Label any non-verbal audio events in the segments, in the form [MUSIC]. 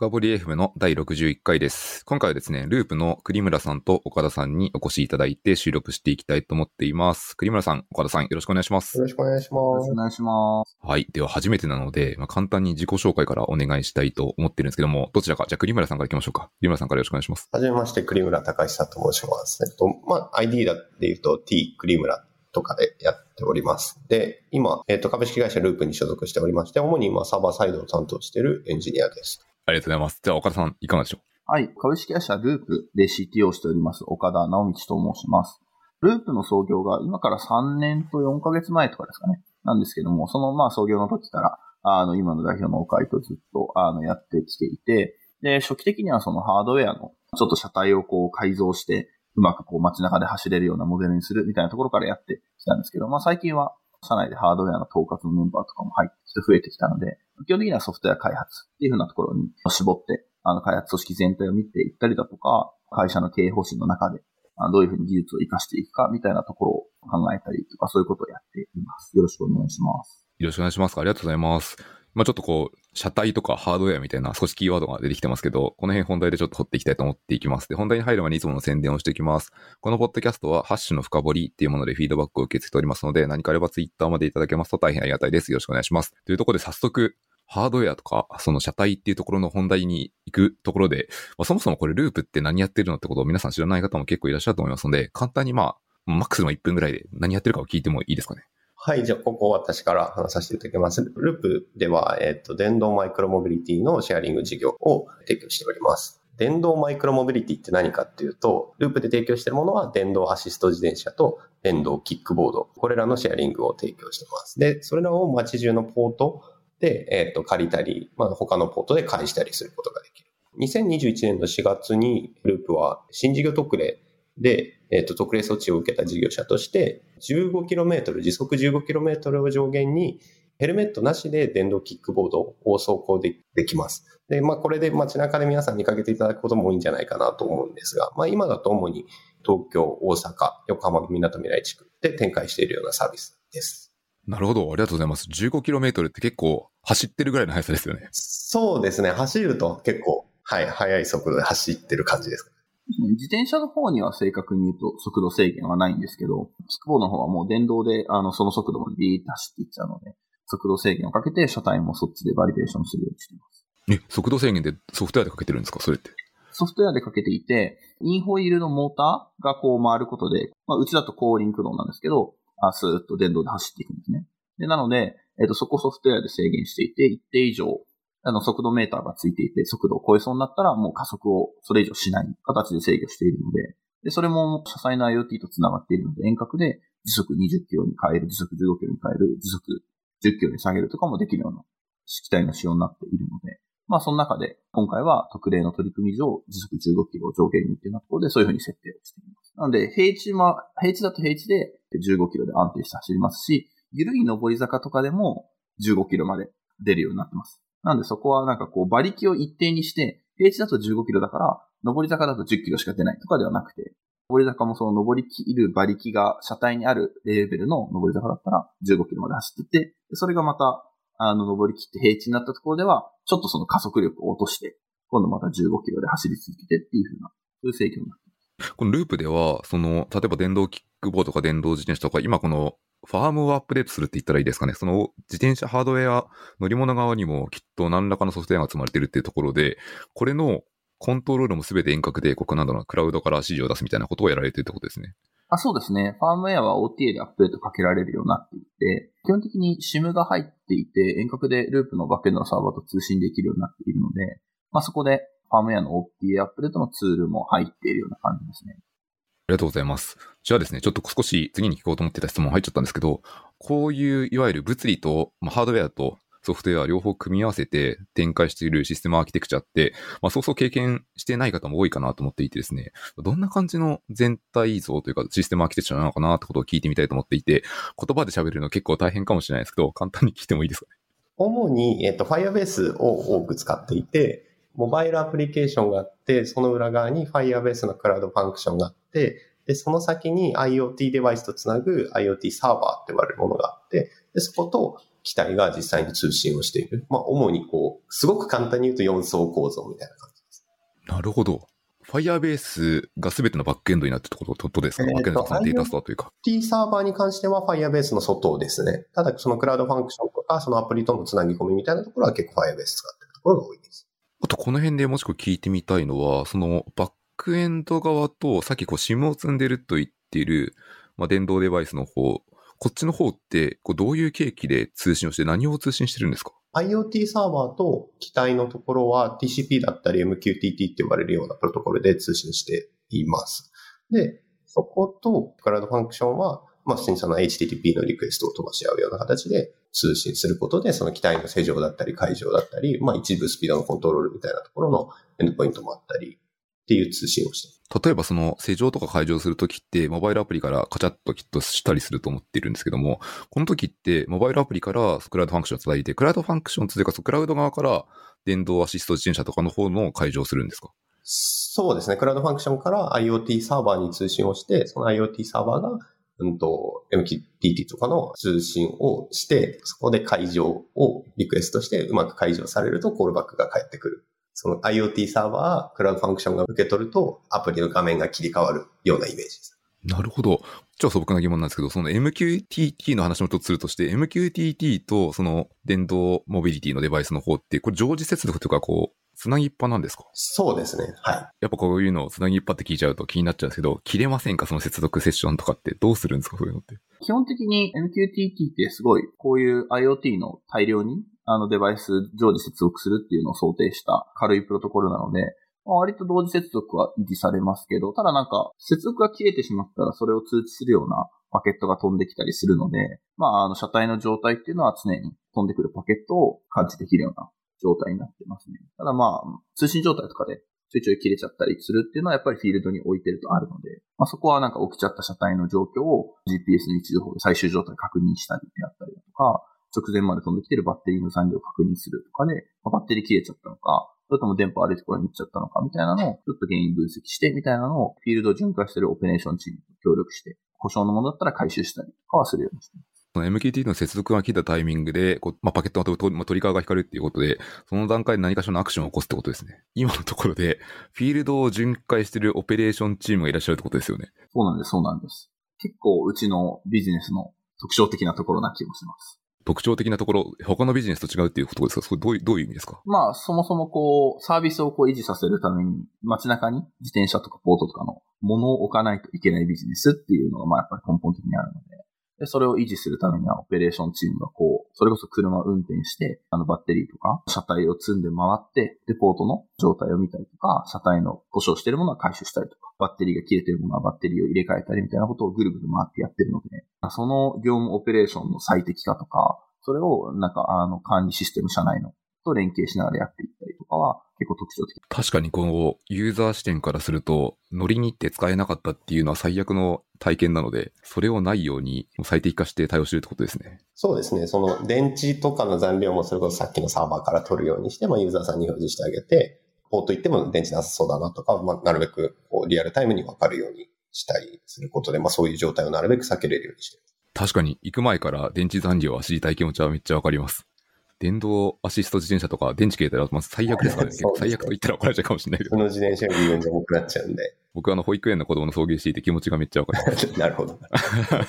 深堀 FM の第61回です。今回はですね、ループの栗村さんと岡田さんにお越しいただいて収録していきたいと思っています。栗村さん、岡田さん、よろしくお願いします。よろしくお願いします。よろしくお願いします。はい。では、初めてなので、まあ、簡単に自己紹介からお願いしたいと思ってるんですけども、どちらか、じゃあ栗村さんから行きましょうか。栗村さんからよろしくお願いします。はじめまして、栗村隆久と申します。えっと、まあ、ID だって言うと T 栗村とかでやっております。で、今、えっ、と、株式会社ループに所属しておりまして、主に今、サーバーサイドを担当しているエンジニアです。ありがとうございます。じゃあ、岡田さん、いかがでしょう？はい。株式会社ループで CTO をしております、岡田直道と申します。ループの創業が今から3年と4ヶ月前とかですかね。なんですけども、そのまあ創業の時から、あの、今の代表の岡井とずっと、あの、やってきていて、で、初期的にはそのハードウェアの、ちょっと車体をこう改造して、うまくこう街中で走れるようなモデルにするみたいなところからやってきたんですけど、まあ最近は社内でハードウェアの統括のメンバーとかも入ってきて増えてきたので、基本的にはソフトウェア開発っていうふうなところに絞って、あの開発組織全体を見ていったりだとか、会社の経営方針の中で、どういうふうに技術を活かしていくかみたいなところを考えたりとか、そういうことをやっています。よろしくお願いします。よろしくお願いします。ありがとうございます。まあちょっとこう、車体とかハードウェアみたいな少しキーワードが出てきてますけど、この辺本題でちょっと掘っていきたいと思っていきます。で、本題に入る前にいつもの宣伝をしていきます。このポッドキャストはハッシュの深掘りっていうものでフィードバックを受け付けておりますので、何かあればツイッターまでいただけますと大変ありがたいです。よろしくお願いします。というところで早速、ハードウェアとか、その車体っていうところの本題に行くところで、まあ、そもそもこれループって何やってるのってことを皆さん知らない方も結構いらっしゃると思いますので、簡単にまあ、マックスの1分ぐらいで何やってるかを聞いてもいいですかね。はい、じゃあ、ここ私から話させていただきます。ループでは、えっ、ー、と、電動マイクロモビリティのシェアリング事業を提供しております。電動マイクロモビリティって何かっていうと、ループで提供しているものは電動アシスト自転車と電動キックボード。これらのシェアリングを提供しています。で、それらを街中のポートで、えっ、ー、と、借りたり、まあ、他のポートで返したりすることができる。2021年の4月に、ループは新事業特例で、えっ、ー、と、特例措置を受けた事業者として、15km、時速 15km を上限に、ヘルメットなしで電動キックボードを走行でできます。で、まあ、これで街中で皆さん見かけていただくことも多いんじゃないかなと思うんですが、まあ、今だと主に東京、大阪、横浜の港未来地区で展開しているようなサービスです。なるほど。ありがとうございます。15km って結構走ってるぐらいの速さですよね。そうですね。走ると結構、はい、速い速度で走ってる感じです。自転車の方には正確に言うと速度制限はないんですけど、キックボードの方はもう電動で、あの、その速度までビーッと走っていっちゃうので、速度制限をかけて車体もそっちでバリデーションするようにしています。え、速度制限でソフトウェアでかけてるんですか？それって。ソフトウェアでかけていて、インホイールのモーターがこう回ることで、まあ、うちだと後輪駆動なんですけど、あスーッと電動で走っていくんですね。で、なので、えっ、ー、と、そこソフトウェアで制限していて、一定以上あの、速度メーターがついていて、速度を超えそうになったら、もう加速をそれ以上しない形で制御しているので、で、それも車載の IoT と繋がっているので、遠隔で時速20キロに変える、時速15キロに変える、時速10キロに下げるとかもできるような式体の仕様になっているので、まあその中で今回は特例の取り組み上時速15キロを上限にっていうようなところでそういうふうに設定をしています。なので平地も、平地だと平地で15キロで安定して走りますし、緩い上り坂とかでも15キロまで出るようになっています。なんでそこはなんかこう馬力を一定にして、平地だと15キロだから、上り坂だと10キロしか出ないとかではなくて、上り坂もその上りきる馬力が車体にあるレーベルの上り坂だったら15キロまで走ってて、それがまた、あの、上りきって平地になったところでは、ちょっとその加速力を落として、今度また15キロで走り続けてっていう風な、そういう制御になってます。このループでは、その、例えば電動キックボードとか電動自転車とか、今このファームをアップデートするって言ったらいいですかね。その自転車ハードウェア乗り物側にもきっと何らかのソフトウェアが積まれてるっていうところで、これのコントロールもすべて遠隔で、ここなんだろうクラウドから指示を出すみたいなことをやられてるってことですね。あそうですね。ファームウェアは OTA でアップデートかけられるようになっていて、基本的に SIM が入っていて、遠隔でループのバックエンドのサーバーと通信できるようになっているので、まあ、そこでファームウェアの OTA アップデートのツールも入っているような感じですね。ありがとうございます。じゃあですね、ちょっと少し次に聞こうと思ってた質問入っちゃったんですけど、こういういわゆる物理と、まあ、ハードウェアとソフトウェア両方組み合わせて展開しているシステムアーキテクチャって、まあ、そうそう経験してない方も多いかなと思っていてですね、どんな感じの全体像というかシステムアーキテクチャなのかなってことを聞いてみたいと思っていて、言葉で喋るの結構大変かもしれないですけど、簡単に聞いてもいいですかね？主に、えっと、Firebase を多く使っていて、モバイルアプリケーションがあって、その裏側に Firebase のクラウドファンクションがあって、で、その先に IoT デバイスとつなぐ IoT サーバーって呼ばれるものがあって、で、そこと機体が実際に通信をしている。まあ、主にこう、すごく簡単に言うと4層構造みたいな感じです。なるほど。Firebase が全てのバックエンドになってるってことですか、えーとバックエンドとかデータストアというか。T サーバーに関しては Firebase の外ですね。ただ、そのクラウドファンクションとか、そのアプリとのつなぎ込みみたいなところは結構 Firebase 使ってるところが多いです。あと、この辺でもしくは聞いてみたいのは、そのバックエンド側と、さっきこう SIM を積んでると言っている、まあ、電動デバイスの方、こっちの方って、こうどういう契機で通信をして何を通信してるんですか？IoT サーバーと機体のところは TCP だったり MQTT って呼ばれるようなプロトコルで通信しています。で、そことクラウドファンクションは、まあ、普通にその HTTP のリクエストを飛ばし合うような形で通信することで、その機体の正常だったり解除だったり、まあ、一部スピードのコントロールみたいなところのエンドポイントもあったりっていう通信をして例えばその施錠とか解錠するときって、モバイルアプリからカチャッときっとしたりすると思っているんですけども、この時って、モバイルアプリからクラウドファンクションを伝えて、クラウドファンクションというか、クラウド側から電動アシスト自転車とかの方の解錠をするんですかそうですね。クラウドファンクションから IoT サーバーに通信をして、その IoT サーバーが、うんと、MQTT とかの通信をして、そこで解除をリクエストして、うまく解除されるとコールバックが返ってくる。その IoT サーバー、クラウドファンクションが受け取ると、アプリの画面が切り替わるようなイメージです。なるほど。じゃあ素朴な疑問なんですけど、その MQTT の話も一つするとして、MQTT とその電動モビリティのデバイスの方って、これ常時接続というか、こう、つなぎっぱなんですか？そうですね。はい。やっぱこういうのをつなぎっぱって聞いちゃうと気になっちゃうんですけど、切れませんか？その接続セッションとかってどうするんですか？そういうのって。基本的に MQTT ってすごい、こういう IoT の大量にあのデバイス常時接続するっていうのを想定した軽いプロトコルなので、まあ割と同時接続は維持されますけど、ただなんか接続が切れてしまったらそれを通知するようなパケットが飛んできたりするので、まああの車体の状態っていうのは常に飛んでくるパケットを感知できるような状態になってますね。ただまあ通信状態とかでちょいちょい切れちゃったりするっていうのはやっぱりフィールドに置いてるとあるので、まあ、そこはなんか起きちゃった車体の状況を GPS の位置情報で最終状態確認したりであったりだとか、直前まで飛んできてるバッテリーの残量を確認するとかで、まあバッテリー切れちゃったのか、それとも電波悪いところに行っちゃったのかみたいなのをちょっと原因分析してみたいなのをフィールドを巡回してるオペレーションチームと協力して、故障のものだったら回収したりとかはするようにしてます。その MQTT の接続が切れたタイミングで、こうまあ、パケットが飛ぶと、まあ、トリガーが光るっていうことで、その段階で何かしらのアクションを起こすってことですね。今のところで、フィールドを巡回してるオペレーションチームがいらっしゃるってことですよね。そうなんです、そうなんです。結構うちのビジネスの特徴的なところな気もします。特徴的なところ、他のビジネスと違うっていうことですか？それどういう、どういう意味ですか？まあ、そもそもこう、サービスをこう維持させるために、街中に自転車とかポートとかの物を置かないといけないビジネスっていうのが、まあやっぱり根本的にあるので、で、それを維持するためにはオペレーションチームがこう、それこそ車を運転して、あのバッテリーとか車体を積んで回って、レポートの状態を見たりとか、車体の故障してるものは回収したりとか、バッテリーが切れてるものはバッテリーを入れ替えたりみたいなことをぐるぐる回ってやってるので、その業務オペレーションの最適化とか、それをなんかあの管理システム社内のと連携しながらやっていったりとかは結構特徴的。確かにこのユーザー視点からすると、乗りに行って使えなかったっていうのは最悪の体験なので、それをないように最適化して対応してるってことですね。そうですね。その電池とかの残量もそれこそさっきのサーバーから取るようにして、まあ、ユーザーさんに表示してあげて、ポート行っても電池なさそうだなとか、まあ、なるべくこうリアルタイムにわかるようにしたりすることで、まあ、そういう状態をなるべく避けれるようにしてる。確かに行く前から電池残量は知りたい気持ちはめっちゃわかります。電動アシスト自転車とか電池切れたら、まず最悪ですから [LAUGHS] ね。最悪と言ったら怒られちゃうかもしれないけど。その自転車より運重くなっちゃうんで。僕はあの保育園の子供の送迎していて気持ちがめっちゃわかります。[LAUGHS] なるほど。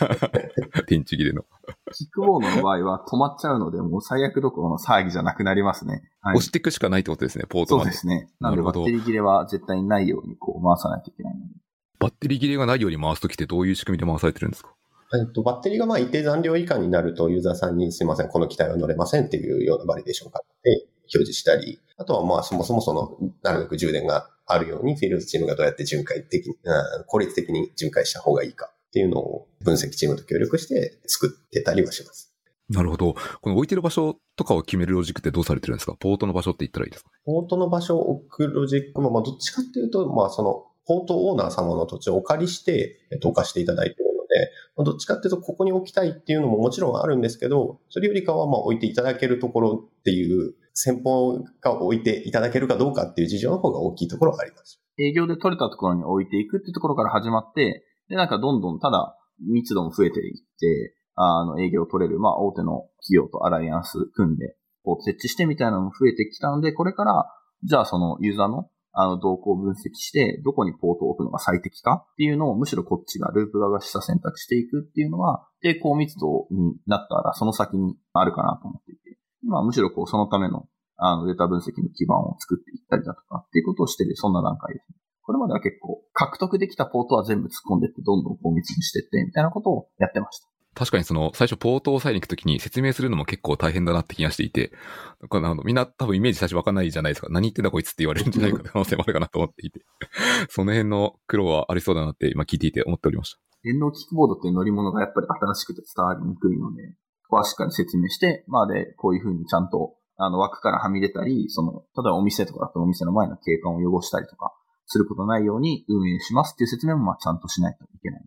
[LAUGHS] 電池切れの。キックボードの場合は止まっちゃうので、もう最悪どころの騒ぎじゃなくなりますね。はい押。していくしかないってことですね、ポートまで。そうですね。なるほどバッテリー切れは絶対にないようにこう回さないといけないので。バッテリー切れがないように回すときってどういう仕組みで回されてるんですか？えっと、バッテリーがまあ一定残量以下になると、ユーザーさんにすいません、この機体は乗れませんっていうようなバリデーションをかけて表示したり、あとはまあそもそもその、なるべく充電があるように、フィールドチームがどうやって巡回的に、うん効率的に巡回した方がいいかっていうのを分析チームと協力して作ってたりはします。なるほど。この置いてる場所とかを決めるロジックってどうされてるんですか？ポートの場所って言ったらいいですか？ポートの場所を置くロジックも、まあどっちかっていうと、まあその、ポートオーナー様の土地をお借りして、えっと、置かしていただいているので、まあどっちかっていうと、ここに置きたいっていうのももちろんあるんですけど、それよりかは、まあ置いていただけるところっていう、先方が置いていただけるかどうかっていう事情の方が大きいところがあります。営業で取れたところに置いていくっていうところから始まって、で、なんかどんどんただ密度も増えていって、あの、営業を取れる、まあ、大手の企業とアライアンス組んで、ポート設置してみたいなのも増えてきたので、これから、じゃあそのユーザーのあの動向を分析して、どこにポートを置くのが最適かっていうのをむしろこっちがループ側が示唆選択していくっていうのは、低高密度になったらその先にあるかなと思っていて、今はむしろこうそのためのあのデータ分析の基盤を作っていったりだとかっていうことをしてる、そんな段階ですね。これまでは結構獲得できたポートは全部突っ込んでって、どんどん高密にしてって、みたいなことをやってました。確かにその、最初ポートを押さえに行くときに説明するのも結構大変だなって気がしていて、このみんな多分イメージ最初わかんないじゃないですか。何言ってんだこいつって言われるんじゃないかって可能性もあるかなと思っていて、その辺の苦労はありそうだなって今聞いていて思っておりました。電動キックボードっていう乗り物がやっぱり新しくて伝わりにくいので、ここはしっかり説明して、まあで、こういうふうにちゃんと、あの枠からはみ出たり、その、例えばお店とかだとお店の前の景観を汚したりとか、することないように運営しますっていう説明もまあちゃんとしないといけない。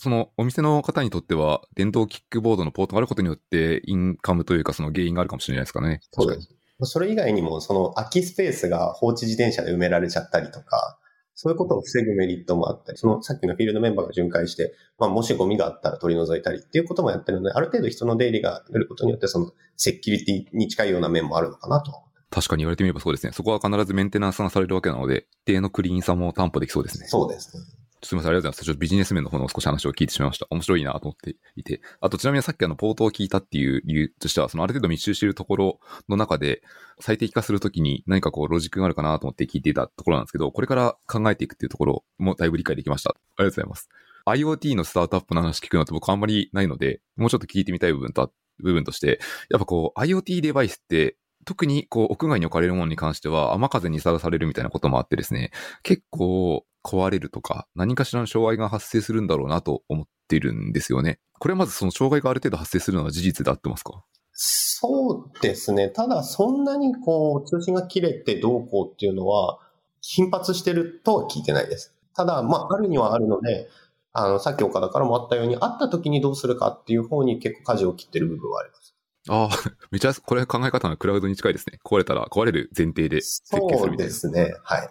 そのお店の方にとっては、電動キックボードのポートがあることによって、インカムというか、その原因があるかもしれないですかね。そうです。それ以外にも、その空きスペースが放置自転車で埋められちゃったりとか、そういうことを防ぐメリットもあったり、そのさっきのフィールドメンバーが巡回して、まあ、もしゴミがあったら取り除いたりっていうこともやってるので、ある程度人の出入りが出ることによって、そのセキュリティに近いような面もあるのかなと。確かに言われてみればそうですね。そこは必ずメンテナンスがされるわけなので、一定のクリーンさも担保できそうですね。そうですね。すみません、ありがとうございます。ちょっとビジネス面の方の少し話を聞いてしまいました。面白いなと思っていて。あと、ちなみにさっきあの、ポートを聞いたっていう理由としては、そのある程度密集しているところの中で、最適化するときに何かこう、ロジックがあるかなと思って聞いていたところなんですけど、これから考えていくっていうところもだいぶ理解できました。ありがとうございます。IoT のスタートアップの話聞くのって僕あんまりないので、もうちょっと聞いてみたい部分と、部分として、やっぱこう、IoT デバイスって特にこう屋外に置かれるものに関しては雨風にさらされるみたいなこともあってですね、結構壊れるとか何かしらの障害が発生するんだろうなと思っているんですよね。これはまずその障害がある程度発生するのは事実であってますか？そうですね。ただそんなにこう通信が切れてどうこうっていうのは頻発してるとは聞いてないです。ただ、まあ、あるにはあるので、あの、さっき岡田からもあったように、あった時にどうするかっていう方に結構舵を切ってる部分はあります。ああ、めちゃ、これ考え方のクラウドに近いですね。壊れたら壊れる前提で設計するみたいな。そうですね。はい。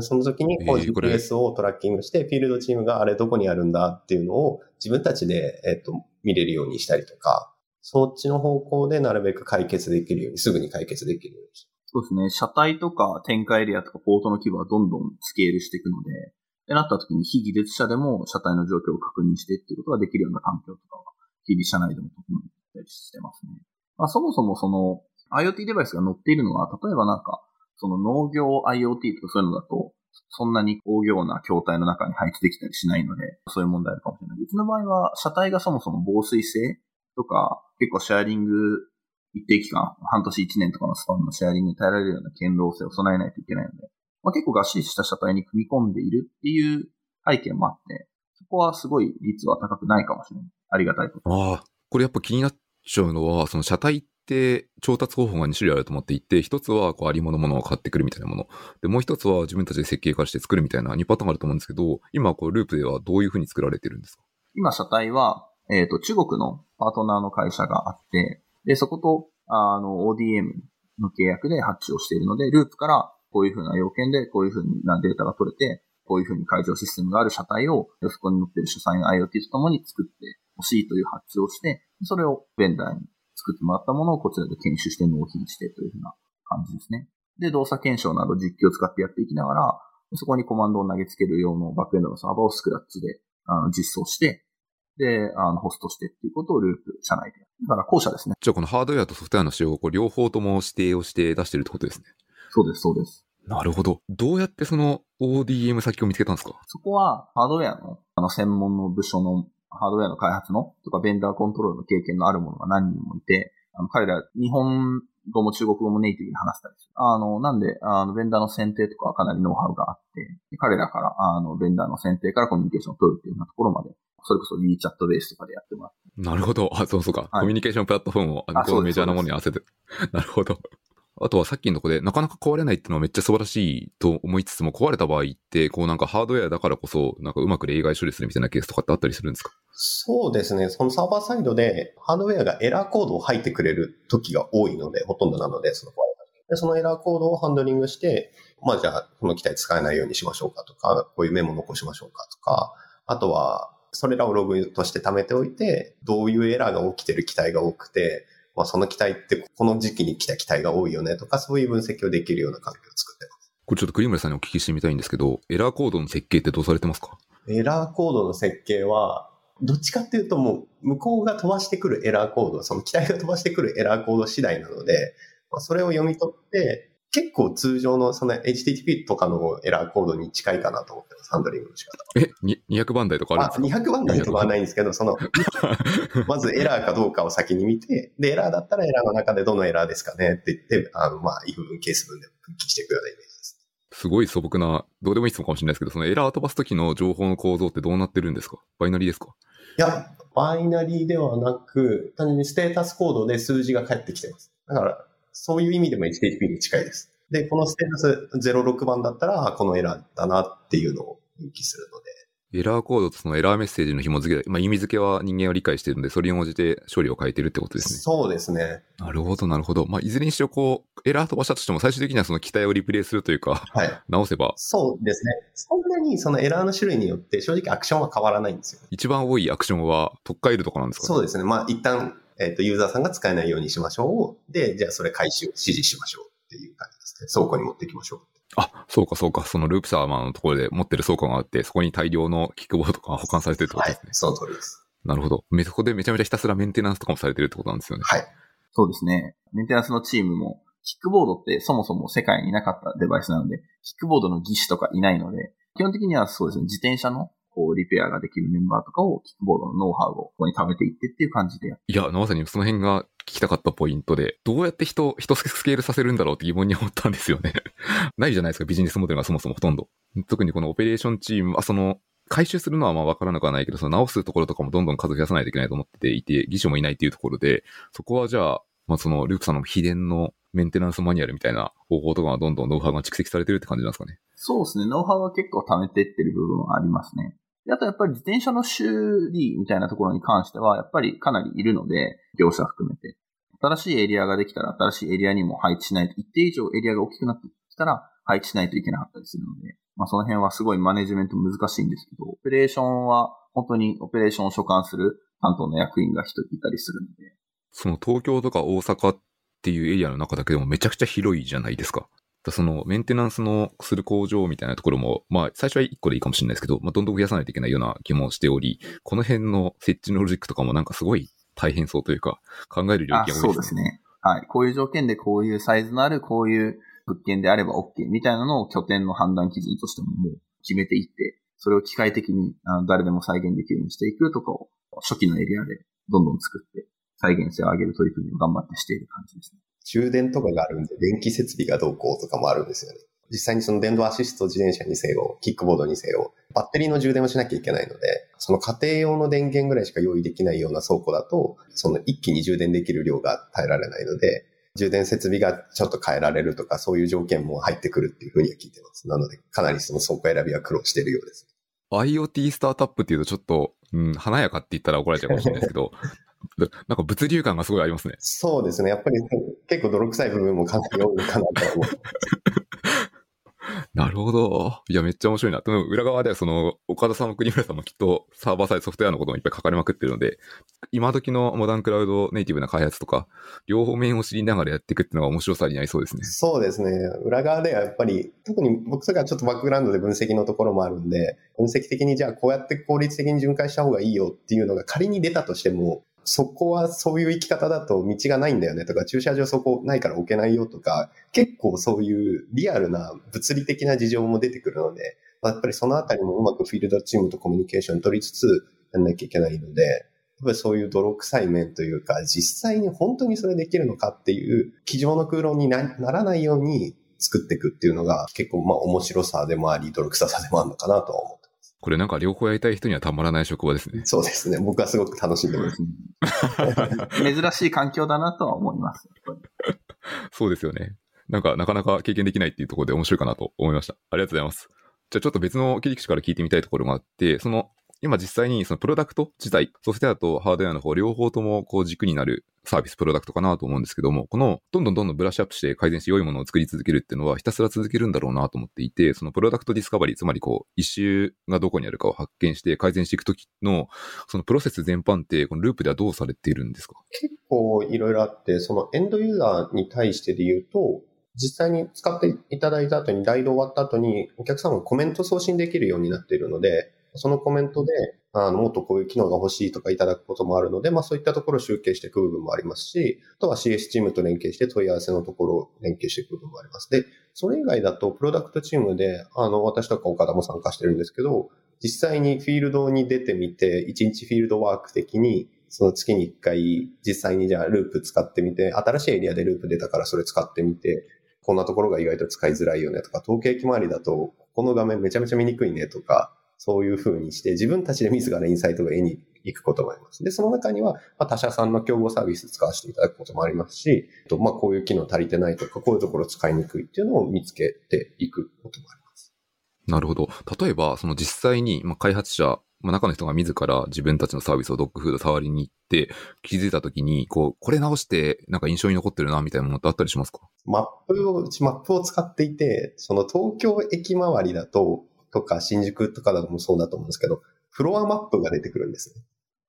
その時にこう GPS をトラッキングして、フィールドチームがあれどこにあるんだっていうのを自分たちで、えっと、見れるようにしたりとか、そっちの方向でなるべく解決できるように、すぐに解決できるようにそうですね。車体とか展開エリアとかポートの規模はどんどんスケールしていくので、ってなった時に非技術者でも車体の状況を確認してっていうことができるような環境とかは、日々社内でも整えたりしてますね。まあ、そもそもその IoT デバイスが載っているのは、例えばなんか、その農業 IoT とかそういうのだと、そんなに大行な筐体の中に配置できたりしないので、そういう問題あるかもしれない。うちの場合は、車体がそもそも防水性とか、結構シェアリング一定期間、半年一年とかのスパンのシェアリングに耐えられるような堅牢性を備えないといけないので、まあ、結構がっしりした車体に組み込んでいるっていう背景もあって、そこはすごい率は高くないかもしれない。ありがたいこと。ああ、これやっぱ気になっちゃうのは、その車体って調達方法が2種類あると思っていて、一つはこうありものものを買ってくるみたいなもの。で、もう一つは自分たちで設計化して作るみたいな2パターンあると思うんですけど、今こうループではどういうふうに作られてるんですか？今車体は、えっ、ー、と、中国のパートナーの会社があって、で、そこと、あの、ODM の契約で発注をしているので、ループからこういうふうな要件でこういうふうなデータが取れて、こういうふうに会場システムがある車体を、そこに乗っている主催の IoT とともに作ってほしいという発注をして、それをベンダーに作ってもらったものをこちらで研修して納品してというふうな感じですね。で、動作検証など実機を使ってやっていきながら、そこにコマンドを投げつける用のバックエンドのサーバーをスクラッチであの実装して、で、あの、ホストしてっていうことをループ、社内で。だから後者ですね。じゃあこのハードウェアとソフトウェアの使用をこう両方とも指定をして出してるってことですね。そうです、そうです。なるほど。どうやってその ODM 先を見つけたんですか？そこはハードウェアのあの専門の部署のハードウェアの開発のとかベンダーコントロールの経験のある者が何人もいて、あの彼ら日本語も中国語もネイティブに話したりする。あの、なんで、あの、ベンダーの選定とかはかなりノウハウがあって、彼らから、あの、ベンダーの選定からコミュニケーションを取るっていうようなところまで、それこそ WeChat ベースとかでやってもらって。なるほど。あ、そうそうか。はい、コミュニケーションプラットフォームを、あの、メジャーなものに合わせて。なるほど。あとはさっきのとこで、なかなか壊れないっていうのはめっちゃ素晴らしいと思いつつも、壊れた場合って、こうなんかハードウェアだからこそ、なんかうまく例外処理するみたいなケースとかってあったりするんですか？そうですね。そのサーバーサイドで、ハードウェアがエラーコードを吐いてくれる時が多いので、ほとんどなので、その壊れたでそのエラーコードをハンドリングして、まあじゃあ、この機体使えないようにしましょうかとか、こういうメモ残しましょうかとか、あとは、それらをログとして貯めておいて、どういうエラーが起きてる機体が多くて、まあ、その機体ってこの時期に来た機体が多いよねとか、そういう分析をできるような環境を作ってます。これちょっと栗村さんにお聞きしてみたいんですけど、エラーコードの設計ってどうされてますか？エラーコードの設計は、どっちかっていうともう向こうが飛ばしてくるエラーコード、その機体が飛ばしてくるエラーコード次第なので、まあ、それを読み取って、結構通常のその HTTP とかのエラーコードに近いかなと思ってます、ハンドリングの仕方え、200番台とかあるんですか？あ、200番台とかはないんですけど、その、[LAUGHS] まずエラーかどうかを先に見て、で、エラーだったらエラーの中でどのエラーですかねって言って、あの、まあ、if 分、ケース分で分岐していくようなイメージです。すごい素朴な、どうでもいい質問かもしれないですけど、そのエラー飛ばすときの情報の構造ってどうなってるんですか？バイナリーですか？いや、バイナリーではなく、単純にステータスコードで数字が返ってきてます。だから、そういう意味でも HTTP に近いです。で、このステータス06番だったら、このエラーだなっていうのを分岐するので。エラーコードとそのエラーメッセージの紐付け、まあ、意味付けは人間は理解しているので、それに応じて処理を変えてるってことですね。そうですね。なるほど、なるほど。まあ、いずれにしろこう、エラー飛ばしたとしても、最終的にはその機体をリプレイスするというか、はい。直せば。そうですね。そんなにそのエラーの種類によって正直アクションは変わらないんですよ。一番多いアクションは、特化いるとかなんですか、そうですね。まあ、一旦、えっ、ー、と、ユーザーさんが使えないようにしましょう。で、じゃあそれ回収、指示しましょうっていう感じですね。倉庫に持っていきましょう。あ、そうかそうか。そのループサーバーのところで持ってる倉庫があって、そこに大量のキックボードとか保管されてるってことですね。はい、その通りです。なるほど。そこでめちゃめちゃひたすらメンテナンスとかもされてるってことなんですよね。はい。そうですね。メンテナンスのチームも、キックボードってそもそも世界になかったデバイスなので、キックボードの技師とかいないので、基本的にはそうですね、自転車のこう、リペアができるメンバーとかを、キックボードのノウハウをここに貯めていってっていう感じでいや、まさにその辺が聞きたかったポイントで、どうやって人、人スケールさせるんだろうって疑問に思ったんですよね。[LAUGHS] ないじゃないですか、ビジネスモデルがそもそもほとんど。特にこのオペレーションチームは、その、回収するのはまあ分からなくはないけど、その直すところとかもどんどん数増やさないといけないと思っていて、技師もいないっていうところで、そこはじゃあ、まあそのルークさんの秘伝のメンテナンスマニュアルみたいな方法とかはどんどんノウハウが蓄積されてるって感じなんですかね。そうですね。ノウハウは結構貯めてってる部分はありますね。あとやっぱり自転車の修理みたいなところに関しては、やっぱりかなりいるので、業者含めて。新しいエリアができたら、新しいエリアにも配置しないと、一定以上エリアが大きくなってきたら、配置しないといけなかったりするので、まあその辺はすごいマネジメント難しいんですけど、オペレーションは本当にオペレーションを所管する担当の役員が一人いたりするので。その東京とか大阪っていうエリアの中だけでもめちゃくちゃ広いじゃないですか。そのメンテナンスのする工場みたいなところも、まあ最初は1個でいいかもしれないですけど、まあどんどん増やさないといけないような気もしており、この辺の設置のロジックとかもなんかすごい大変そうというか、考える領域が多いですね。そうですね。はい。こういう条件でこういうサイズのあるこういう物件であれば OK みたいなのを拠点の判断基準としてももう決めていって、それを機械的に誰でも再現できるようにしていくとかを初期のエリアでどんどん作って再現性を上げる取り組みを頑張ってしている感じですね。充電とかがあるんで、電気設備がどうこうとかもあるんですよね。実際にその電動アシスト自転車にせよ、キックボードにせよ、バッテリーの充電をしなきゃいけないので、その家庭用の電源ぐらいしか用意できないような倉庫だと、その一気に充電できる量が耐えられないので、充電設備がちょっと変えられるとか、そういう条件も入ってくるっていうふうには聞いてます。なので、かなりその倉庫選びは苦労しているようです。IoT スタートアップっていうとちょっと、うん、華やかって言ったら怒られちゃうかもしれないですけど、なんか物流感がすごいありますね。そうですね。やっぱり結構泥臭い部分もかなり多いかなと思う。なるほど。いや、めっちゃ面白いな。でも裏側ではその、岡田さんも国村さんもきっとサーバーサイドソフトウェアのこともいっぱい書かれまくってるので、今時のモダンクラウドネイティブな開発とか、両方面を知りながらやっていくっていうのが面白さになりそうですね。そうですね。裏側ではやっぱり、特に僕とかちょっとバックグラウンドで分析のところもあるんで、分析的にじゃあこうやって効率的に巡回した方がいいよっていうのが仮に出たとしても、そこはそういう生き方だと道がないんだよねとか、駐車場そこないから置けないよとか、結構そういうリアルな物理的な事情も出てくるので、やっぱりそのあたりもうまくフィールドチームとコミュニケーション取りつつやんなきゃいけないので、やっぱりそういう泥臭い面というか、実際に本当にそれできるのかっていう、机上の空論にならないように作っていくっていうのが結構まあ面白さでもあり、泥臭さでもあるのかなと思これなんか両方やりたい人にはたまらない職場ですね。そうですね。僕はすごく楽しんでます。珍しい環境だなとは思います。そうですよね。なんかなかなか経験できないっていうところで面白いかなと思いました。ありがとうございます。じゃあちょっと別の切り口から聞いてみたいところがあって、その今実際にそのプロダクト自体、ソフトウェアとハードウェアの方、両方ともこう軸になるサービス、プロダクトかなと思うんですけども、この、どんどんどんどんブラッシュアップして改善して良いものを作り続けるっていうのは、ひたすら続けるんだろうなと思っていて、その product discovery、つまりこう、イシューがどこにあるかを発見して改善していくときの、そのプロセス全般って、この Luup ではどうされているんですか？結構いろいろあって、そのエンドユーザーに対してで言うと、実際に使っていただいた後に、ライド終わった後に、お客様がコメント送信できるようになっているので、そのコメントで、あの、もっとこういう機能が欲しいとかいただくこともあるので、まあそういったところを集計していく部分もありますし、あとは CS チームと連携して問い合わせのところを連携していく部分もあります。で、それ以外だと、プロダクトチームで、あの、私とか岡田も参加してるんですけど、実際にフィールドに出てみて、1日フィールドワーク的に、その月に1回実際にじゃあループ使ってみて、新しいエリアでループ出たからそれ使ってみて、こんなところが意外と使いづらいよねとか、統計機回りだと、この画面めちゃめちゃ見にくいねとか、そういうふうにして、自分たちで自らインサイトが得に行くこともあります。で、その中には、まあ、他社さんの競合サービス使わせていただくこともありますし、とまあ、こういう機能足りてないとか、こういうところ使いにくいっていうのを見つけていくこともあります。なるほど。例えば、その実際に、まあ、開発者まあ、中の人が自ら自分たちのサービスをドッグフード触りに行って、気づいたときに、こう、これ直して、なんか印象に残ってるな、みたいなものってあったりしますか？マップを、うちマップを使っていて、その東京駅周りだと、とか新宿とかだともそうだと思うんですけど、フロアマップが出てくるんですね。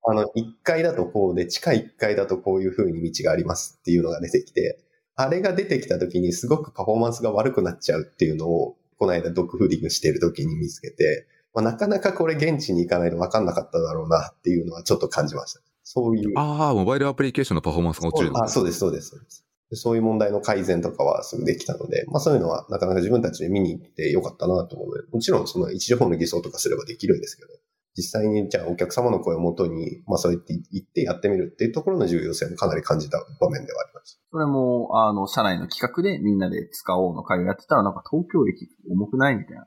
あの、1階だとこうで、地下1階だとこういう風に道がありますっていうのが出てきて、あれが出てきた時にすごくパフォーマンスが悪くなっちゃうっていうのを、この間ドッグフーディングしてる時に見つけて、まあ、なかなかこれ現地に行かないと分かんなかっただろうなっていうのはちょっと感じました。そういう。ああ、モバイルアプリケーションのパフォーマンスが落ちるあそうです、そうです、そうです。そういう問題の改善とかはすぐできたので、まあそういうのはなかなか自分たちで見に行ってよかったなと思うので、もちろんその一時法の偽装とかすればできるんですけど、実際にじゃあお客様の声をもとに、まあそう言って言ってやってみるっていうところの重要性もかなり感じた場面ではあります。それも、あの、社内の企画でみんなで使おうの会をやってたら、なんか東京駅重くないみたいな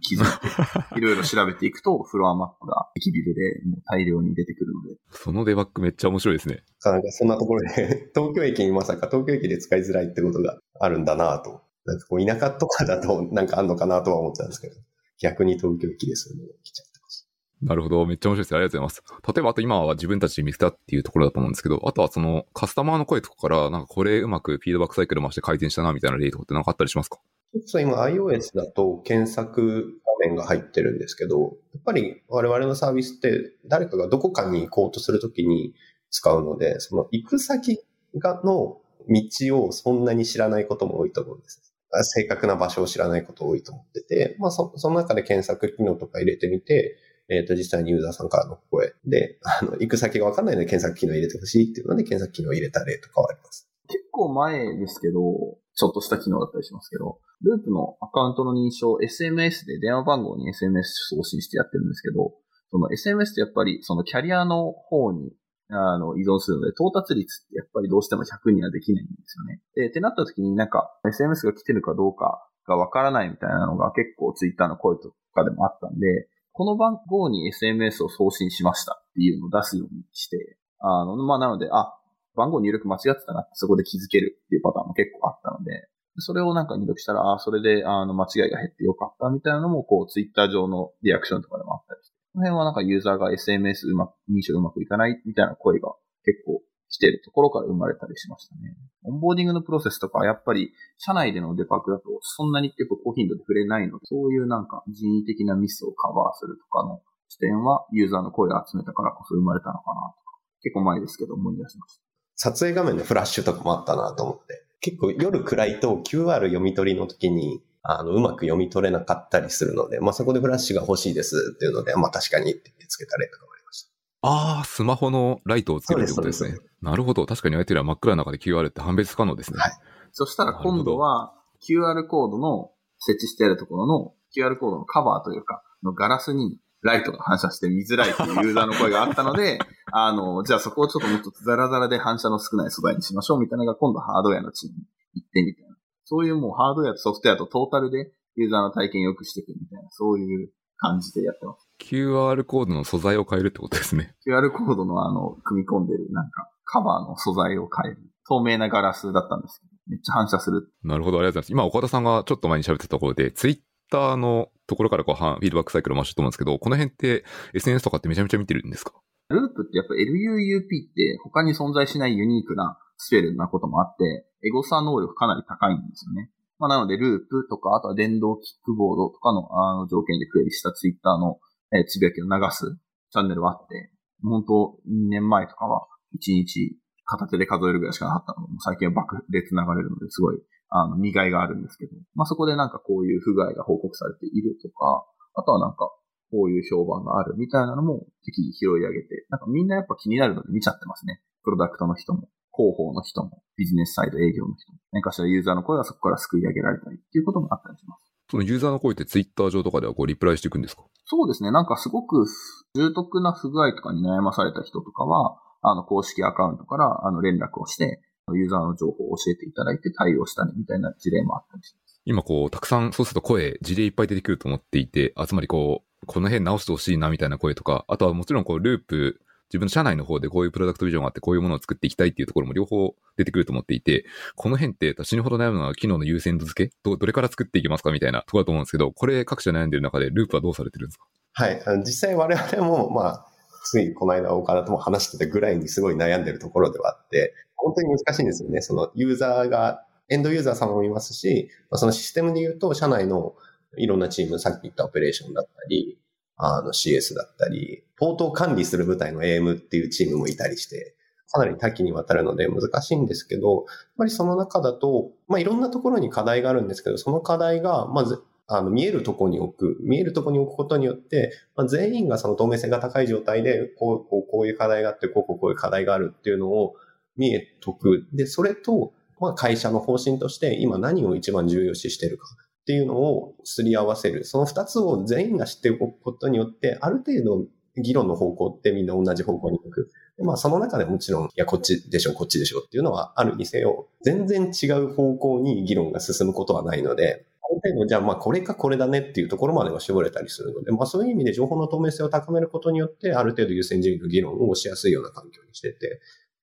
気づいて、[LAUGHS] いろいろ調べていくと、フロアマップが駅ビルでもう大量に出てくるので。そのデバッグめっちゃ面白いですね。なんかそんなところで、[LAUGHS] 東京駅にまさか東京駅で使いづらいってことがあるんだなと。なんかこう田舎とかだとなんかあんのかなとは思ってたんですけど、逆に東京駅ですよね、来ちゃってます。なるほど。めっちゃ面白いです。ありがとうございます。例えば、あと今は自分たちで見せたっていうところだと思うんですけど、あとはそのカスタマーの声とかから、なんかこれうまくフィードバックサイクル回して改善したなみたいな例とかってなんかあったりしますか？そう今 iOS だと検索画面が入ってるんですけど、やっぱり我々のサービスって誰かがどこかに行こうとするときに使うので、その行く先がの道をそんなに知らないことも多いと思うんです。正確な場所を知らないこと多いと思ってて、まあそその中で検索機能とか入れてみて、えっ、ー、と、実際にユーザーさんからの声で、あの、行く先がわかんないので検索機能入れてほしいっていうので、検索機能入れた例とかはあります。結構前ですけど、ちょっとした機能だったりしますけど、ループのアカウントの認証、SMS で電話番号に SMS 送信してやってるんですけど、その SMS ってやっぱりそのキャリアの方にあの依存するので、到達率ってやっぱりどうしても100にはできないんですよね。で、ってなった時になんか SMS が来てるかどうかがわからないみたいなのが結構 Twitter の声とかでもあったんで、この番号に SMS を送信しましたっていうのを出すようにして、あの、まあ、なので、あ、番号入力間違ってたなってそこで気づけるっていうパターンも結構あったので、それをなんか入力したら、ああ、それで、あの、間違いが減ってよかったみたいなのも、こう、ツイッター上のリアクションとかでもあったりして、この辺はなんかユーザーが SMS うまく、認証うまくいかないみたいな声が結構来てるところから生まれたりしましたね。オンボーディングのプロセスとか、やっぱり、社内でのデバッグだと、そんなに結構高頻度で触れないので、そういうなんか人為的なミスをカバーするとかの視点は、ユーザーの声を集めたからこそ生まれたのかなとか、結構前ですけど思い出しました。撮影画面のフラッシュとかもあったなと思って。結構夜暗いと QR 読み取りの時に、あの、うまく読み取れなかったりするので、まあ、そこでフラッシュが欲しいですっていうので、まあ、確かにってつけた例とかもありました。ああ、スマホのライトをつけるってことですね。なるほど。確かに相手は真っ暗な中で QR って判別可能ですね。はい。そしたら今度は QR コードの設置してあるところの QR コードのカバーというか、のガラスにライトが反射して見づらいというユーザーの声があったので、[LAUGHS] あの、じゃあそこをちょっともっとザラザラで反射の少ない素材にしましょうみたいなのが今度ハードウェアのチームに行ってみたいな。そういうもうハードウェアとソフトウェアとトータルでユーザーの体験を良くしていくみたいな、そういう感じでやってます。QR コードの素材を変えるってことですね。QR コードのあの、組み込んでるなんかカバーの素材を変える。透明なガラスだったんですけど、めっちゃ反射する。なるほど、ありがとうございます。今、岡田さんがちょっと前に喋ってたところで、ツイッターのところからこうフィードバックサイクル回してると思うんですけど、この辺って SNS とかってめちゃめちゃ見てるんですか？ループってやっぱ LUUP って他に存在しないユニークなスペルなこともあって、エゴサ能力かなり高いんですよね。まあ、なので、ループとか、あとは電動キックボードとかのあの条件でクエリしたツイッターの、え、つぶやきを流すチャンネルはあって、本当2年前とかは1日片手で数えるぐらいしかなかったので、最近は爆裂流れるので、すごい、あの、見がいがあるんですけど、まあ、そこでなんかこういう不具合が報告されているとか、あとはなんか、こういう評判があるみたいなのも適宜拾い上げて、なんかみんなやっぱ気になるので見ちゃってますね。プロダクトの人も。広報の人も、ビジネスサイド営業の人も、何かしらユーザーの声がそこから救い上げられたりっていうこともあったりします。そのユーザーの声ってツイッター上とかではこうリプライしていくんですか？そうですね。なんかすごく重篤な不具合とかに悩まされた人とかは、あの公式アカウントからあの連絡をして、ユーザーの情報を教えていただいて対応したねみたいな事例もあったりします。今こう、たくさん、そうすると声、事例いっぱい出てくると思っていて、あつまりこう、この辺直してほしいなみたいな声とか、あとはもちろんこう、ループ自分の社内の方でこういうプロダクトビジョンがあって、こういうものを作っていきたいっていうところも両方出てくると思っていて、この辺って死ぬほど悩むのは機能の優先度付けど、どれから作っていきますかみたいなところだと思うんですけど、これ各社悩んでる中でループはどうされてるんですか？はい。実際我々も、まあ、ついこの間岡田とも話してたぐらいにすごい悩んでるところではあって、本当に難しいんですよね。そのユーザーが、エンドユーザーさんもいますし、そのシステムで言うと、社内のいろんなチーム、さっき言ったオペレーションだったり、あの CS だったり、ポートを管理する部隊の AM っていうチームもいたりして、かなり多岐にわたるので難しいんですけど、やっぱりその中だと、まあ、いろんなところに課題があるんですけど、その課題が、まず、あの、見えるところに置く。見えるところに置くことによって、まあ、全員がその透明性が高い状態で、こう、こう、こういう課題があって、こう、こう、こういう課題があるっていうのを見えとく。で、それと、まあ、会社の方針として今何を一番重要視してるか。っていうのをすり合わせる。その二つを全員が知っておくことによって、ある程度議論の方向ってみんな同じ方向に行く。まあその中でもちろん、いや、こっちでしょ、こっちでしょっていうのはあるにせよ、全然違う方向に議論が進むことはないので、ある程度じゃあまあこれかこれだねっていうところまでは絞れたりするので、まあそういう意味で情報の透明性を高めることによって、ある程度優先順位の議論をしやすいような環境にしてて、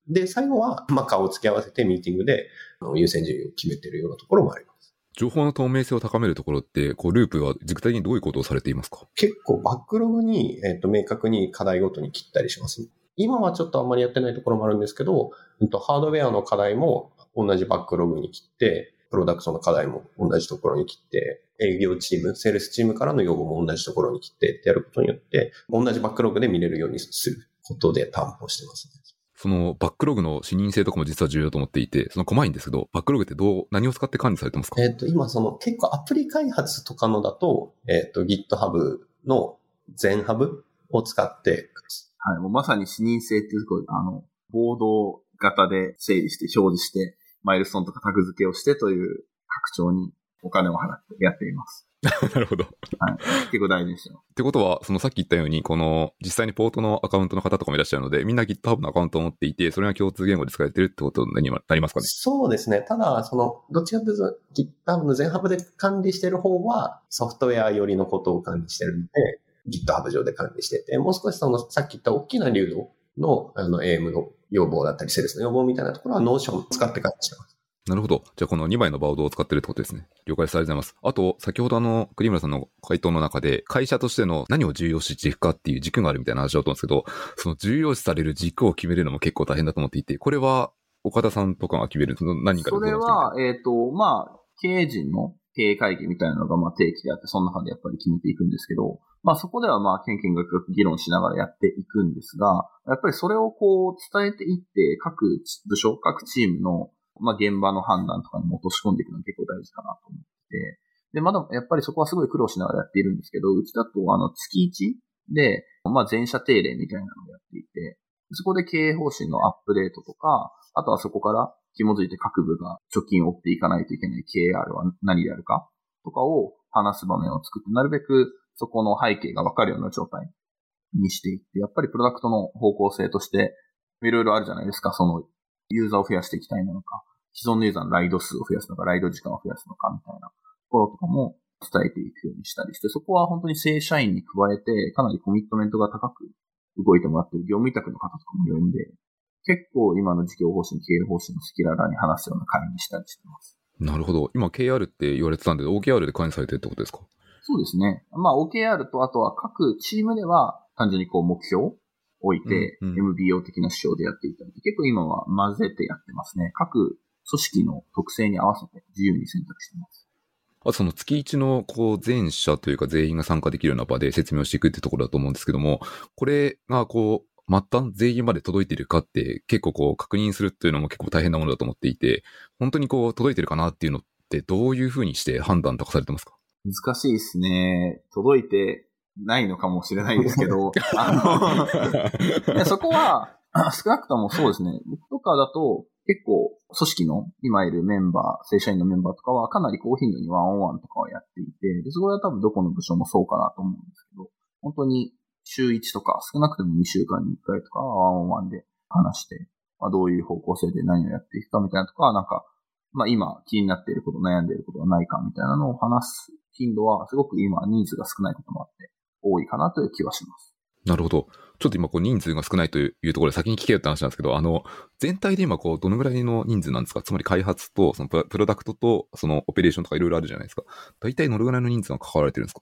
で、最後は、まあ顔を付け合わせてミーティングで優先順位を決めてるようなところもあります。情報の透明性を高めるところって、こう、ループは具体的にどういうことをされていますか？結構バックログに、えっ、ー、と、明確に課題ごとに切ったりします。今はちょっとあんまりやってないところもあるんですけど、えっと、ハードウェアの課題も同じバックログに切って、プロダクションの課題も同じところに切って、営業チーム、セールスチームからの要望も同じところに切ってってやることによって、同じバックログで見れるようにすることで担保してますね。そのバックログの視認性とかも実は重要と思っていて、その細いんですけど、バックログってどう、何を使って管理されてますか？えっ、と、今その結構アプリ開発とかのだと、えっ、ー、と GitHub の全ハブを使ってはい、もうまさに視認性っていうところあの、ボード型で整理して表示して、マイルストーンとかタグ付けをしてという拡張にお金を払ってやっています。[LAUGHS] なるほど。はい。結構大事ですよ。ってことは、そのさっき言ったように、この実際にポートのアカウントの方とかもいらっしゃるので、みんな GitHub のアカウントを持っていて、それが共通言語で使えてるってことになりますかね？そうですね。ただ、その、どっちかというと GitHub の全ハブで管理してる方は、ソフトウェア寄りのことを管理してるので、GitHub 上で管理してて、もう少しその、さっき言った大きな流動の、あの、AM の要望だったり、セールスの要望みたいなところは Notion 使って管理してます。なるほど。じゃあこの2枚のバードを使ってるってことですね。了解です。ありがとうございます。あと、先ほどあの、栗村さんの回答の中で、会社としての何を重要視していくかっていう軸があるみたいな話だと思うんですけど、その重要視される軸を決めるのも結構大変だと思っていて、これは岡田さんとかが決める、その何かでそれは、えっ、ー、と、まあ、経営陣の経営会議みたいなのがまあ定期であって、その中でやっぱり決めていくんですけど、まあそこではまあ、県県学学議論しながらやっていくんですが、やっぱりそれをこう伝えていって、各部署、各チームのまあ、現場の判断とかにも落とし込んでいくのが結構大事かなと思ってて、で、まだやっぱりそこはすごい苦労しながらやっているんですけど、うちだとあの月1で、まあ、全社定例みたいなのをやっていて、そこで経営方針のアップデートとか、あとはそこから紐づいて各部が貯金を追っていかないといけない KR は何であるかとかを話す場面を作って、なるべくそこの背景がわかるような状態にしていって、やっぱりプロダクトの方向性として、いろいろあるじゃないですか、そのユーザーを増やしていきたいなのか、既存のユーザーのライド数を増やすのか、ライド時間を増やすのかみたいなところとかも伝えていくようにしたりして、そこは本当に正社員に加えて、かなりコミットメントが高く動いてもらっている業務委託の方とかも呼んで、結構今の事業方針、経営方針のスキララに話すような会にしたりしてます。なるほど。今 KR って言われてたんで、OKR で管理されてるってことですか？そうですね。まあ OKR とあとは各チームでは単純にこう目標を置いて、うんうん MBO 的な指標でやっていたり、結構今は混ぜてやってますね。各組織の特性に合わせて自由に選択しています。あとその月1のこう全社というか全員が参加できるような場で説明をしていくってところだと思うんですけども、これがこう、末端全員まで届いているかって結構こう確認するっていうのも結構大変なものだと思っていて、本当にこう届いてるかなっていうのってどういうふうにして判断とかされてますか？難しいですね。届いてないのかもしれないですけど、[LAUGHS] あの、そこは、あ少なくともそうですね。僕とかだと、結構、組織の今いるメンバー、正社員のメンバーとかはかなり高頻度にワンオンワンとかをやっていて、でそこは多分どこの部署もそうかなと思うんですけど、本当に週1とか少なくとも2週間に1回とかワンオンワンで話して、まあ、どういう方向性で何をやっていくかみたいなとか、なんか、まあ今気になっていること、悩んでいることはないかみたいなのを話す頻度はすごく今ニーズが少ないこともあって多いかなという気はします。なるほど。ちょっと今こう人数が少ないというところで先に聞けよって話なんですけど、あの、全体で今こうどのぐらいの人数なんですか？つまり開発と、そのプロダクトと、そのオペレーションとかいろいろあるじゃないですか。大体どのぐらいの人数が関わられてるんですか？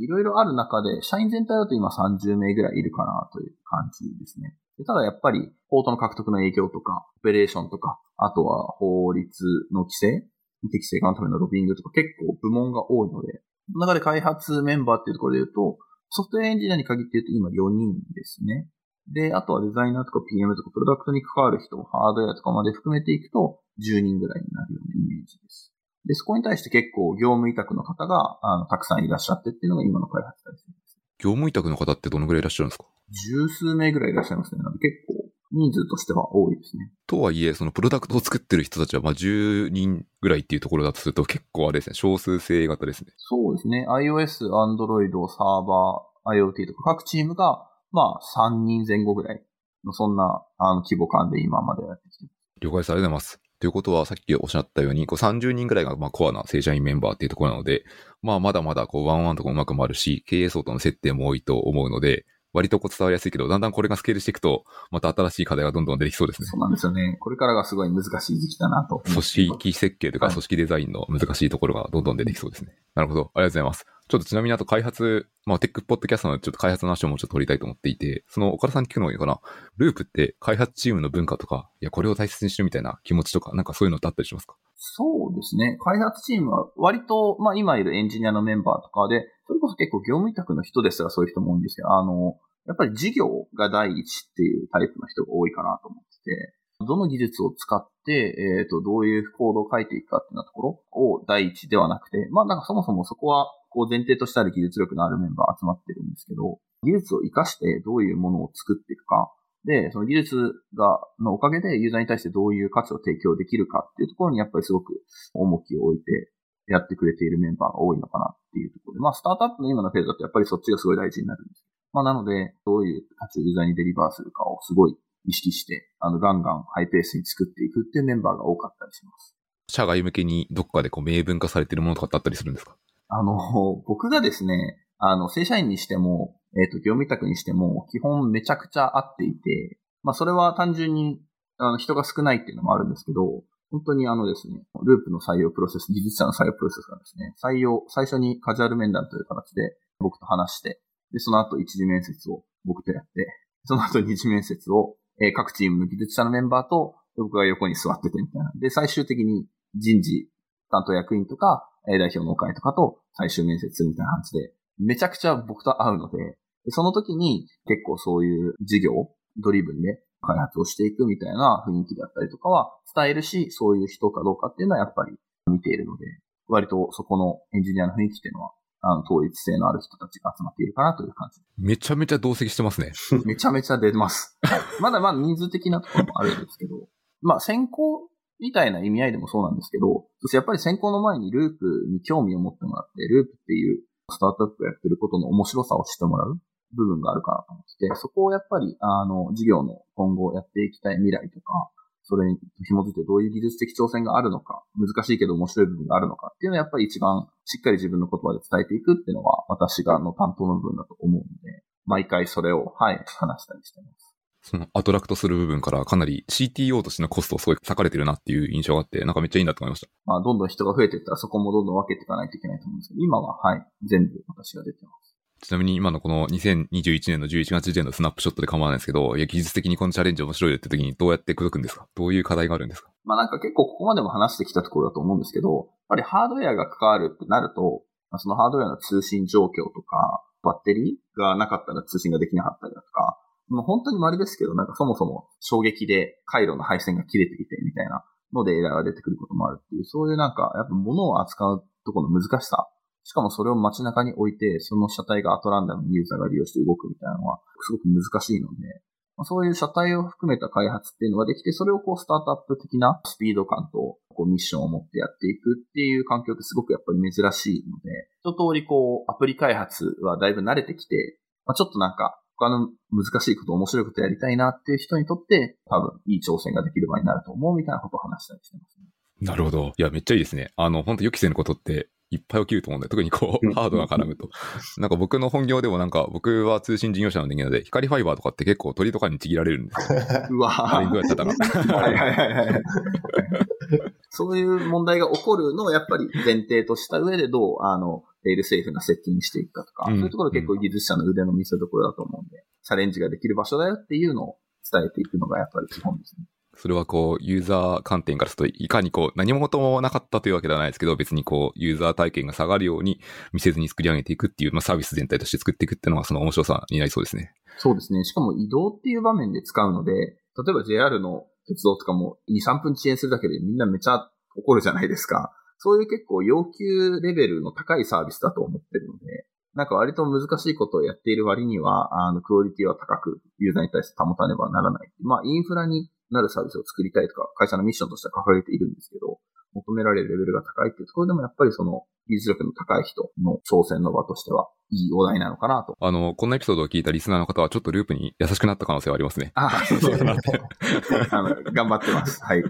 いろいろある中で、社員全体だと今30名ぐらいいるかなという感じですね。ただやっぱり、ポートの獲得の影響とか、オペレーションとか、あとは法律の規制、適正化のためのロビングとか結構部門が多いので、その中で開発メンバーっていうところで言うと、ソフトウェアエンジニアに限って言うと今4人ですね。で、あとはデザイナーとか PM とかプロダクトに関わる人、ハードウェアとかまで含めていくと10人ぐらいになるようなイメージです。で、そこに対して結構業務委託の方があのたくさんいらっしゃってっていうのが今の開発体制です。業務委託の方ってどのぐらいいらっしゃるんですか？十数名ぐらいいらっしゃいますね。なので結構人数としては多いですね。とはいえ、そのプロダクトを作ってる人たちはまあ10人ぐらいっていうところだとすると結構あれですね、少数制型ですね。そうですね。iOS、Android、サーバー、IoT とか各チームが、まあ3人前後ぐらいのそんなあの規模感で今までやってきてます。了解です。ありがとうございます。ということは、さっきおっしゃったように、こう30人ぐらいがまあコアな正社員メンバーっていうところなので、まあまだまだこうワンワンとかうまくもあるし、経営層との接点も多いと思うので、割とこう伝わりやすいけど、だんだんこれがスケールしていくと、また新しい課題がどんどん出てきそうですね。そうなんですよね。これからがすごい難しい時期だなと。組織設計とかはい組織デザインの難しいところがどんどん出てきそうですね。なるほど。ありがとうございます。ちょっとちなみにあと開発、まあテックポッドキャストのちょっと開発の話をもうちょっと取りたいと思っていて、その岡田さんに聞くのがいいかな。ループって開発チームの文化とか、いや、これを大切にしてるみたいな気持ちとか、なんかそういうのってあったりしますか？そうですね。開発チームは割と、まあ今いるエンジニアのメンバーとかで、それこそ結構業務委託の人ですがそういう人も多いんですけど、あの、やっぱり事業が第一っていうタイプの人が多いかなと思ってて、どの技術を使って、えっ、と、どういうコードを書いていくかっていうようなところを第一ではなくて、まあなんかそもそもそこは、こう前提としてある技術力のあるメンバー集まってるんですけど、技術を活かしてどういうものを作っていくか、で、その技術が、のおかげでユーザーに対してどういう価値を提供できるかっていうところにやっぱりすごく重きを置いてやってくれているメンバーが多いのかなっていうところで、まあスタートアップの今のフェーズだとやっぱりそっちがすごい大事になるんです。まあなので、どういう価値をユーザーにデリバーするかをすごい意識して、あの、ガンガンハイペースに作っていくっていうメンバーが多かったりします。社外向けにどっかでこう明文化されてるものとかってあったりするんですか？あの、[LAUGHS] 僕がですね、あの、正社員にしても、えっ、と、業務委託にしても、基本めちゃくちゃ合っていて、まあ、それは単純に、あの、人が少ないっていうのもあるんですけど、本当にあのですね、ループの採用プロセス、技術者の採用プロセスがですね、採用、最初にカジュアル面談という形で僕と話して、で、その後一次面接を僕とやって、その後二次面接を、えー各チームの技術者のメンバーと僕が横に座っててみたいな。で、最終的に人事担当役員とか、えー代表の会とかと最終面接するみたいな感じで、めちゃくちゃ僕と会うので、でその時に結構そういう事業ドリブンで開発をしていくみたいな雰囲気だったりとかは伝えるし、そういう人かどうかっていうのはやっぱり見ているので、割とそこのエンジニアの雰囲気っていうのは、あの、統一性のある人たちが集まっているかなという感じめちゃめちゃ同席してますね。[LAUGHS] めちゃめちゃ出ます。まだまだ人数的なところもあるんですけど、まあ先行みたいな意味合いでもそうなんですけど、そしてやっぱり先行の前にループに興味を持ってもらって、ループっていうスタートアップがやってることの面白さを知ってもらう部分があるかなと思ってて、そこをやっぱり、あの、事業の今後やっていきたい未来とか、それに紐づいてどういう技術的挑戦があるのか、難しいけど面白い部分があるのかっていうのはやっぱり一番しっかり自分の言葉で伝えていくっていうのは私がの担当の部分だと思うので、毎回それを、はい、話したりしてます。そのアトラクトする部分からかなり CTO としてのコストをすごい割かれてるなっていう印象があって、なんかめっちゃいいなと思いました。まあ、どんどん人が増えていったらそこもどんどん分けていかないといけないと思うんですけど、今は、はい、全部私が出てます。ちなみに今のこの2021年の11月時点のスナップショットで構わないんですけど、いや、技術的にこのチャレンジ面白いよって時にどうやって口説くんですか？どういう課題があるんですか？まあなんか結構ここまでも話してきたところだと思うんですけど、やっぱりハードウェアが関わるってなると、そのハードウェアの通信状況とか、バッテリーがなかったら通信ができなかったりだとか、もう本当に稀ですけど、なんかそもそも衝撃で回路の配線が切れていてみたいなのでエラーが出てくることもあるっていう、そういうなんか、やっぱ物を扱うところの難しさ。しかもそれを街中に置いて、その車体がアトランダムにユーザーが利用して動くみたいなのは、すごく難しいので、そういう車体を含めた開発っていうのができて、それをこうスタートアップ的なスピード感とこうミッションを持ってやっていくっていう環境ってすごくやっぱり珍しいので、一通りこうアプリ開発はだいぶ慣れてきて、まあ、ちょっとなんか他の難しいこと、面白いことやりたいなっていう人にとって多分いい挑戦ができる場になると思うみたいなことを話したりしてますね。なるほど。いや、めっちゃいいですね。あの、本当予期せぬことっていっぱい起きると思うんで、特にこう、ハードが絡むと。[LAUGHS] なんか僕の本業でもなんか、僕は通信事業者の人間で、光ファイバーとかって結構鳥とかにちぎられるんですよ。[LAUGHS] うわぁ。どうやったら。はいはいはいはい。[LAUGHS] そういう問題が起こるのをやっぱり前提とした上でどう、あの、レールセーフな設計にしていくかとか、うん、そういうところ結構技術者の腕の見せ所だと思うんで、チャレンジができる場所だよっていうのを伝えていくのがやっぱり基本ですね。それはこう、ユーザー観点からすると、いかにこう、何事もなかったというわけではないですけど、別にこう、ユーザー体験が下がるように見せずに作り上げていくっていう、まあサービス全体として作っていくっていうのがその面白さになりそうですね。そうですね。しかも移動っていう場面で使うので、例えば JR の鉄道とかも2、3分遅延するだけでみんなめちゃ怒るじゃないですか。そういう結構要求レベルの高いサービスだと思ってるので、なんか割と難しいことをやっている割には、あの、クオリティは高くユーザーに対して保たねばならない。まあ、インフラになるサービスを作りたいとか、会社のミッションとしては掲げているんですけど、求められるレベルが高いっていうところでもやっぱりその技術力の高い人の挑戦の場としてはいいお題なのかなと。あの、このエピソードを聞いたリスナーの方はちょっとループに優しくなった可能性はありますね。ああ、そうそうあの頑張ってます。はい。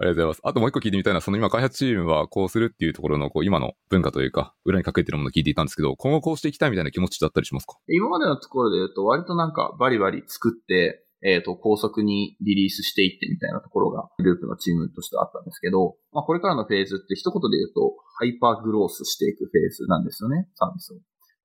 ありがとうございます。あともう一個聞いてみたいのは、その今開発チームはこうするっていうところのこう今の文化というか、裏にかけてるものを聞いていたんですけど、今後こうしていきたいみたいな気持ちだったりしますか？今までのところで言うと、割となんかバリバリ作って、えっ、ー、と、高速にリリースしていってみたいなところが、グループのチームとしてあったんですけど、まあこれからのフェーズって一言で言うと、ハイパーグロースしていくフェーズなんですよね、サービスを。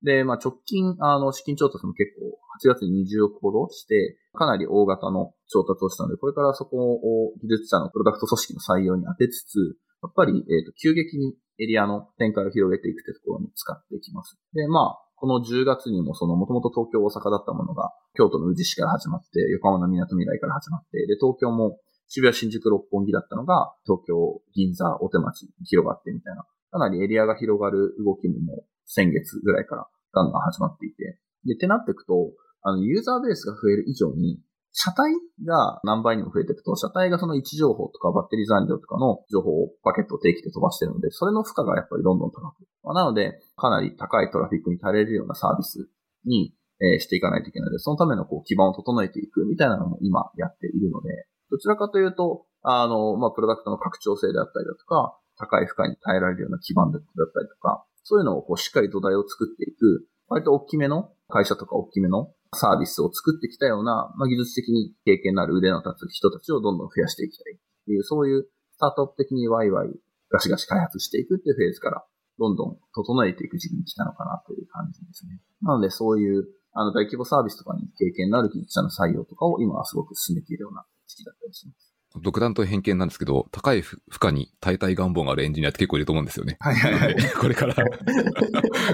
で、まあ直近、あの、資金調達も結構、8月に20億ほどして、かなり大型の調達をしたので、これからそこを技術者のプロダクト組織の採用に当てつつ、やっぱり、えっ、と、急激にエリアの展開を広げていくというところに使っていきます。で、まあ、この10月にもその、もともと東京、大阪だったものが、京都の宇治市から始まって、横浜の港未来から始まって、で、東京も渋谷、新宿、六本木だったのが、東京、銀座、大手町に広がってみたいな、かなりエリアが広がる動きもも先月ぐらいからガンガン始まっていて、で、ってなっていくと、あの、ユーザーベースが増える以上に、車体が何倍にも増えていくと、車体がその位置情報とかバッテリー残量とかの情報をパケットを定期で飛ばしてるので、それの負荷がやっぱりどんどん高く。まあ、なので、かなり高いトラフィックに耐えれるようなサービスに、えー、していかないといけないので、そのためのこう基盤を整えていくみたいなのも今やっているので、どちらかというと、あの、まあ、プロダクトの拡張性であったりだとか、高い負荷に耐えられるような基盤だったりとか、そういうのをこうしっかり土台を作っていく、割と大きめの会社とか大きめのサービスを作ってきたような、まあ、技術的に経験のある腕の立つ人たちをどんどん増やしていきたいっていう、そういうスタートアップ的にワイワイガシガシ開発していくっていうフェーズから、どんどん整えていく時期に来たのかなという感じですね。なのでそういう、あの大規模サービスとかに経験のある技術者の採用とかを今はすごく進めているような時期だったりします。独断と偏見なんですけど、高い負荷に耐えたい願望があるエンジニアって結構いると思うんですよね。はいはいはい。[LAUGHS] [LAUGHS] これから、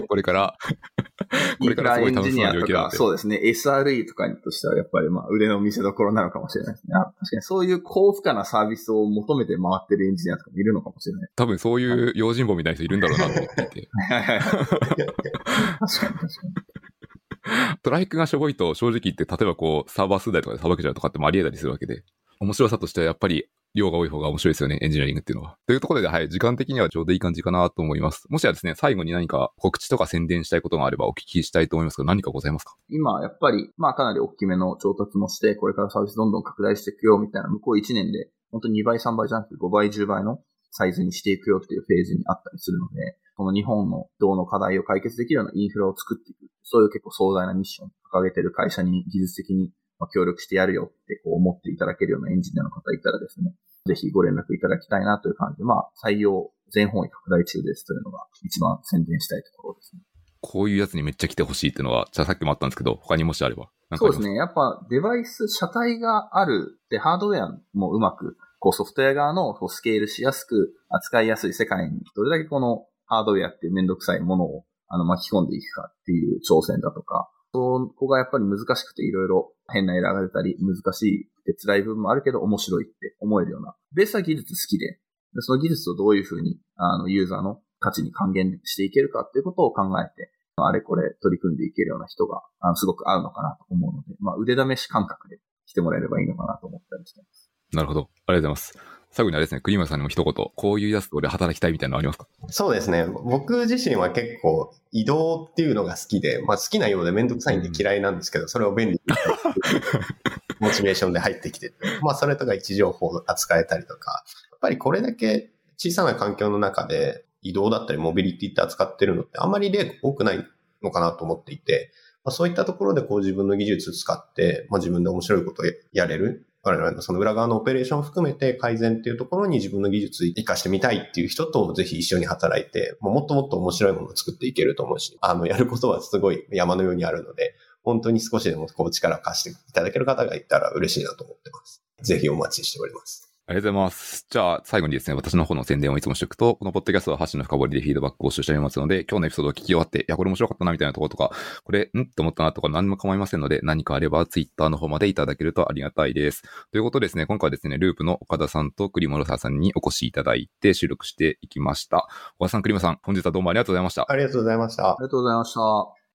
これから、これからすごい楽しそうなだそうですね。SRE とかにとしてはやっぱりまあ腕の見せ所なのかもしれないですね。確かにそういう高負荷なサービスを求めて回ってるエンジニアとかもいるのかもしれない。多分そういう用心棒みたいな人いるんだろうなと思っていて。はいはいはい。確かに確かに。[LAUGHS] トラフィックがしょぼいと正直言って、例えばこう、サーバー数台とかでさばけちゃうとかってもあり得たりするわけで、面白さとしてはやっぱり量が多い方が面白いですよね、エンジニアリングっていうのは。というところで、はい、時間的にはちょうどいい感じかなと思います。もしはですね、最後に何か告知とか宣伝したいことがあればお聞きしたいと思いますが、何かございますか？今、やっぱり、まあかなり大きめの調達もして、これからサービスどんどん拡大していくよ、みたいな、向こう1年で、本当に2倍、3倍じゃなくて5倍、10倍のサイズにしていくよっていうフェーズにあったりするので、この日本の道の課題を解決できるようなインフラを作っていく。そういう結構壮大なミッションを掲げてる会社に技術的にまあ、協力してやるよってこう思っていただけるようなエンジニアの方いたらですね、ぜひご連絡いただきたいなという感じで、まあ、採用全方位拡大中ですというのが一番宣伝したいところですね。こういうやつにめっちゃ来てほしいっていうのは、じゃあさっきもあったんですけど、他にもしあれば。そうですね。やっぱデバイス、車体がある。で、ハードウェアもうまく、こうソフトウェア側のこうスケールしやすく、扱いやすい世界に、どれだけこのハードウェアっていうめんどくさいものをあの巻き込んでいくかっていう挑戦だとか、そこがやっぱり難しくていろいろ変なエラーが出たり、難しいって辛い部分もあるけど面白いって思えるような、ベースは技術好きで、その技術をどういうふうに、あの、ユーザーの価値に還元していけるかっていうことを考えて、あれこれ取り組んでいけるような人が、あのすごく合うのかなと思うので、まあ、腕試し感覚で来てもらえればいいのかなと思ったりしています。なるほど。ありがとうございます。最後にあれですね、栗村さんにも一言、こういうやつと俺働きたいみたいなのありますか？そうですね。僕自身は結構移動っていうのが好きで、まあ好きなようでめんどくさいんで嫌いなんですけど、それを便利に [LAUGHS] モチベーションで入ってきてまあそれとか位置情報を扱えたりとか、やっぱりこれだけ小さな環境の中で移動だったりモビリティって扱ってるのってあんまり例多くないのかなと思っていて、まあ、そういったところでこう自分の技術使って、まあ、自分で面白いことをやれる。我々のその裏側のオペレーションを含めて改善っていうところに自分の技術を活かしてみたいっていう人とぜひ一緒に働いて、もっともっと面白いものを作っていけると思うし、あの、やることはすごい山のようにあるので、本当に少しでもこう力を貸していただける方がいたら嬉しいなと思ってます。ぜひお待ちしております。ありがとうございます。じゃあ、最後にですね、私の方の宣伝をいつもしておくと、このポッドキャストは箸の深掘りでフィードバックを募集しておりますので、今日のエピソードを聞き終わって、いや、これ面白かったなみたいなところとか、これ、ん？って思ったなとか何も構いませんので、何かあればツイッターの方までいただけるとありがたいです。ということでですね、今回はですね、ループの岡田さんと栗諸沢さんにお越しいただいて収録していきました。岡田さん、栗本さん、本日はどうもありがとうございました。ありがとうございました。ありがとうございました。